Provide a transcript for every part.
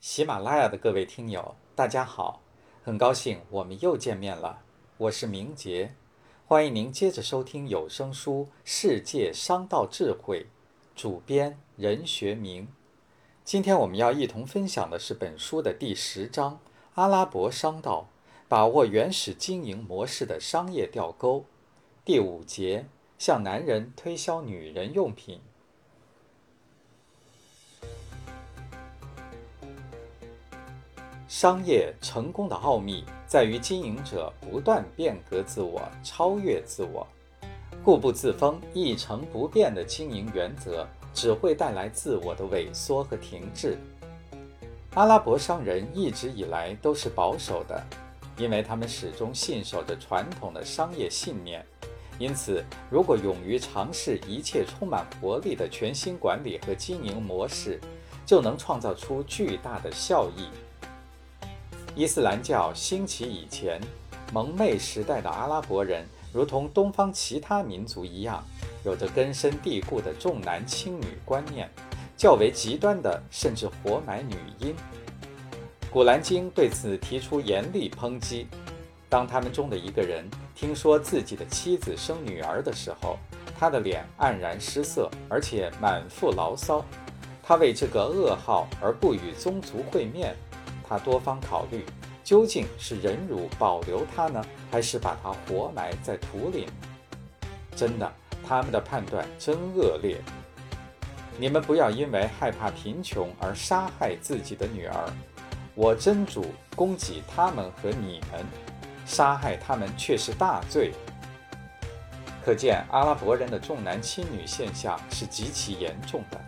喜马拉雅的各位听友，大家好，很高兴我们又见面了。我是明杰，欢迎您接着收听有声书《世界商道智慧》，主编任学明。今天我们要一同分享的是本书的第十章《阿拉伯商道》，把握原始经营模式的商业钓钩。第五节，向男人推销女人用品。商业成功的奥秘在于经营者不断变革自我、超越自我。固步自封、一成不变的经营原则只会带来自我的萎缩和停滞。阿拉伯商人一直以来都是保守的，因为他们始终信守着传统的商业信念。因此，如果勇于尝试一切充满活力的全新管理和经营模式，就能创造出巨大的效益。伊斯兰教兴起以前，蒙昧时代的阿拉伯人，如同东方其他民族一样，有着根深蒂固的重男轻女观念，较为极端的甚至活埋女婴。古兰经对此提出严厉抨击。当他们中的一个人听说自己的妻子生女儿的时候，他的脸黯然失色，而且满腹牢骚。他为这个噩耗而不与宗族会面。他多方考虑，究竟是忍辱保留他呢，还是把他活埋在土里？真的，他们的判断真恶劣。你们不要因为害怕贫穷而杀害自己的女儿。我真主供给他们和你们，杀害他们却是大罪。可见阿拉伯人的重男轻女现象是极其严重的。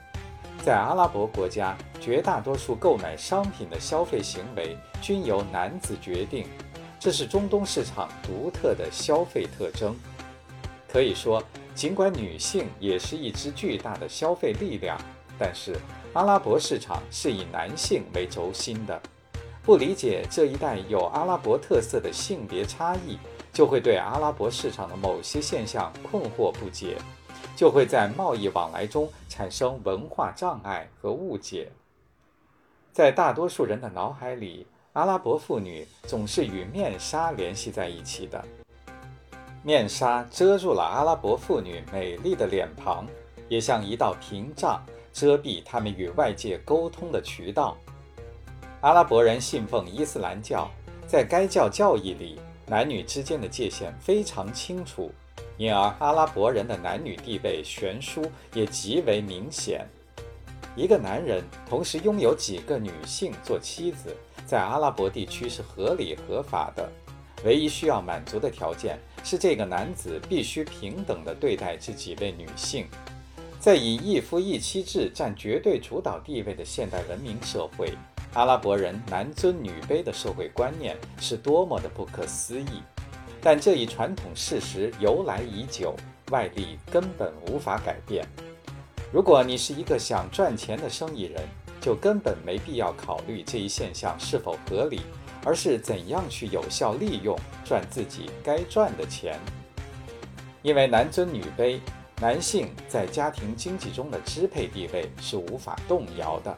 在阿拉伯国家，绝大多数购买商品的消费行为均由男子决定，这是中东市场独特的消费特征。可以说，尽管女性也是一支巨大的消费力量，但是阿拉伯市场是以男性为轴心的。不理解这一带有阿拉伯特色的性别差异，就会对阿拉伯市场的某些现象困惑不解。就会在贸易往来中产生文化障碍和误解。在大多数人的脑海里，阿拉伯妇女总是与面纱联系在一起的。面纱遮住了阿拉伯妇女美丽的脸庞，也像一道屏障，遮蔽她们与外界沟通的渠道。阿拉伯人信奉伊斯兰教，在该教教义里，男女之间的界限非常清楚。因而，阿拉伯人的男女地位悬殊也极为明显。一个男人同时拥有几个女性做妻子，在阿拉伯地区是合理合法的。唯一需要满足的条件是，这个男子必须平等地对待这几位女性。在以一夫一妻制占绝对主导地位的现代文明社会，阿拉伯人男尊女卑的社会观念是多么的不可思议！但这一传统事实由来已久，外力根本无法改变。如果你是一个想赚钱的生意人，就根本没必要考虑这一现象是否合理，而是怎样去有效利用赚自己该赚的钱。因为男尊女卑，男性在家庭经济中的支配地位是无法动摇的。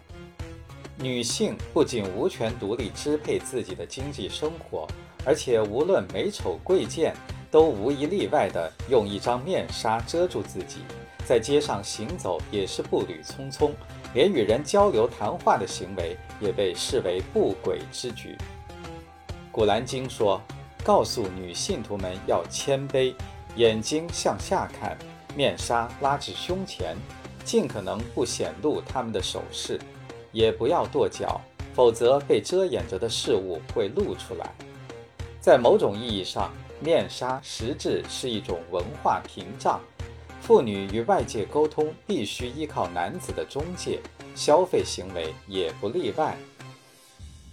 女性不仅无权独立支配自己的经济生活。而且无论美丑贵贱，都无一例外地用一张面纱遮住自己，在街上行走也是步履匆匆，连与人交流谈话的行为也被视为不轨之举。古兰经说：“告诉女信徒们要谦卑，眼睛向下看，面纱拉至胸前，尽可能不显露他们的手势，也不要跺脚，否则被遮掩着的事物会露出来。”在某种意义上，面纱实质是一种文化屏障。妇女与外界沟通必须依靠男子的中介，消费行为也不例外。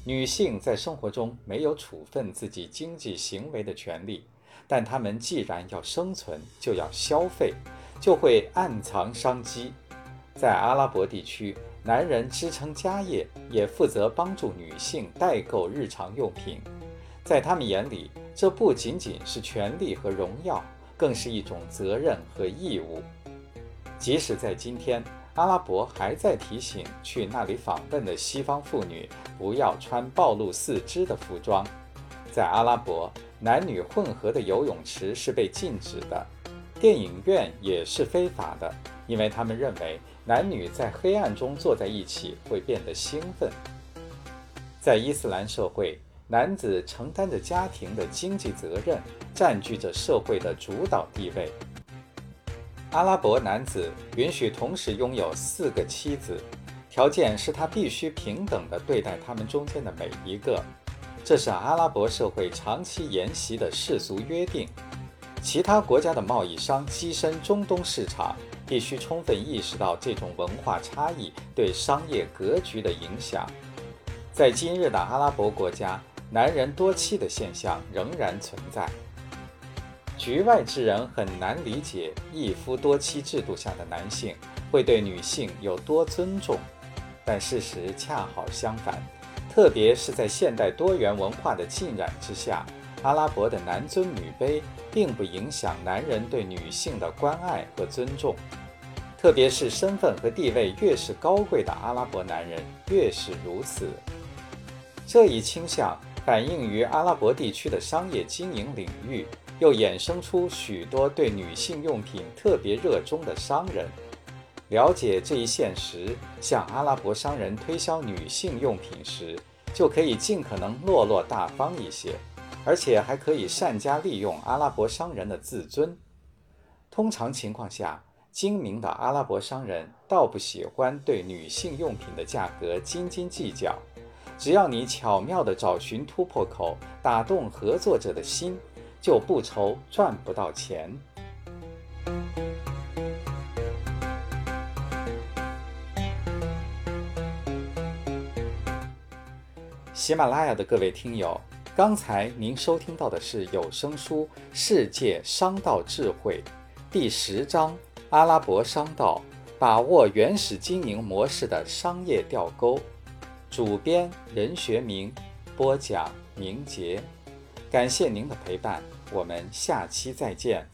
女性在生活中没有处分自己经济行为的权利，但她们既然要生存，就要消费，就会暗藏商机。在阿拉伯地区，男人支撑家业，也负责帮助女性代购日常用品。在他们眼里，这不仅仅是权力和荣耀，更是一种责任和义务。即使在今天，阿拉伯还在提醒去那里访问的西方妇女不要穿暴露四肢的服装。在阿拉伯，男女混合的游泳池是被禁止的，电影院也是非法的，因为他们认为男女在黑暗中坐在一起会变得兴奋。在伊斯兰社会，男子承担着家庭的经济责任，占据着社会的主导地位。阿拉伯男子允许同时拥有四个妻子，条件是他必须平等地对待他们中间的每一个。这是阿拉伯社会长期沿袭的世俗约定。其他国家的贸易商跻身中东市场，必须充分意识到这种文化差异对商业格局的影响。在今日的阿拉伯国家，男人多妻的现象仍然存在。局外之人很难理解一夫多妻制度下的男性会对女性有多尊重，但事实恰好相反。特别是在现代多元文化的浸染之下，阿拉伯的男尊女卑并不影响男人对女性的关爱和尊重。特别是身份和地位越是高贵的阿拉伯男人越是如此。这一倾向反映于阿拉伯地区的商业经营领域，又衍生出许多对女性用品特别热衷的商人。了解这一现实，向阿拉伯商人推销女性用品时，就可以尽可能落落大方一些，而且还可以善加利用阿拉伯商人的自尊。通常情况下，精明的阿拉伯商人倒不喜欢对女性用品的价格斤斤计较，只要你巧妙地找寻突破口，打动合作者的心，就不愁赚不到钱。喜马拉雅的各位听友，刚才您收听到的是有声书《世界商道智慧》第十章《阿拉伯商道：把握原始经营模式的商业钓钩》，主编任学明，播讲明杰。感谢您的陪伴，我们下期再见。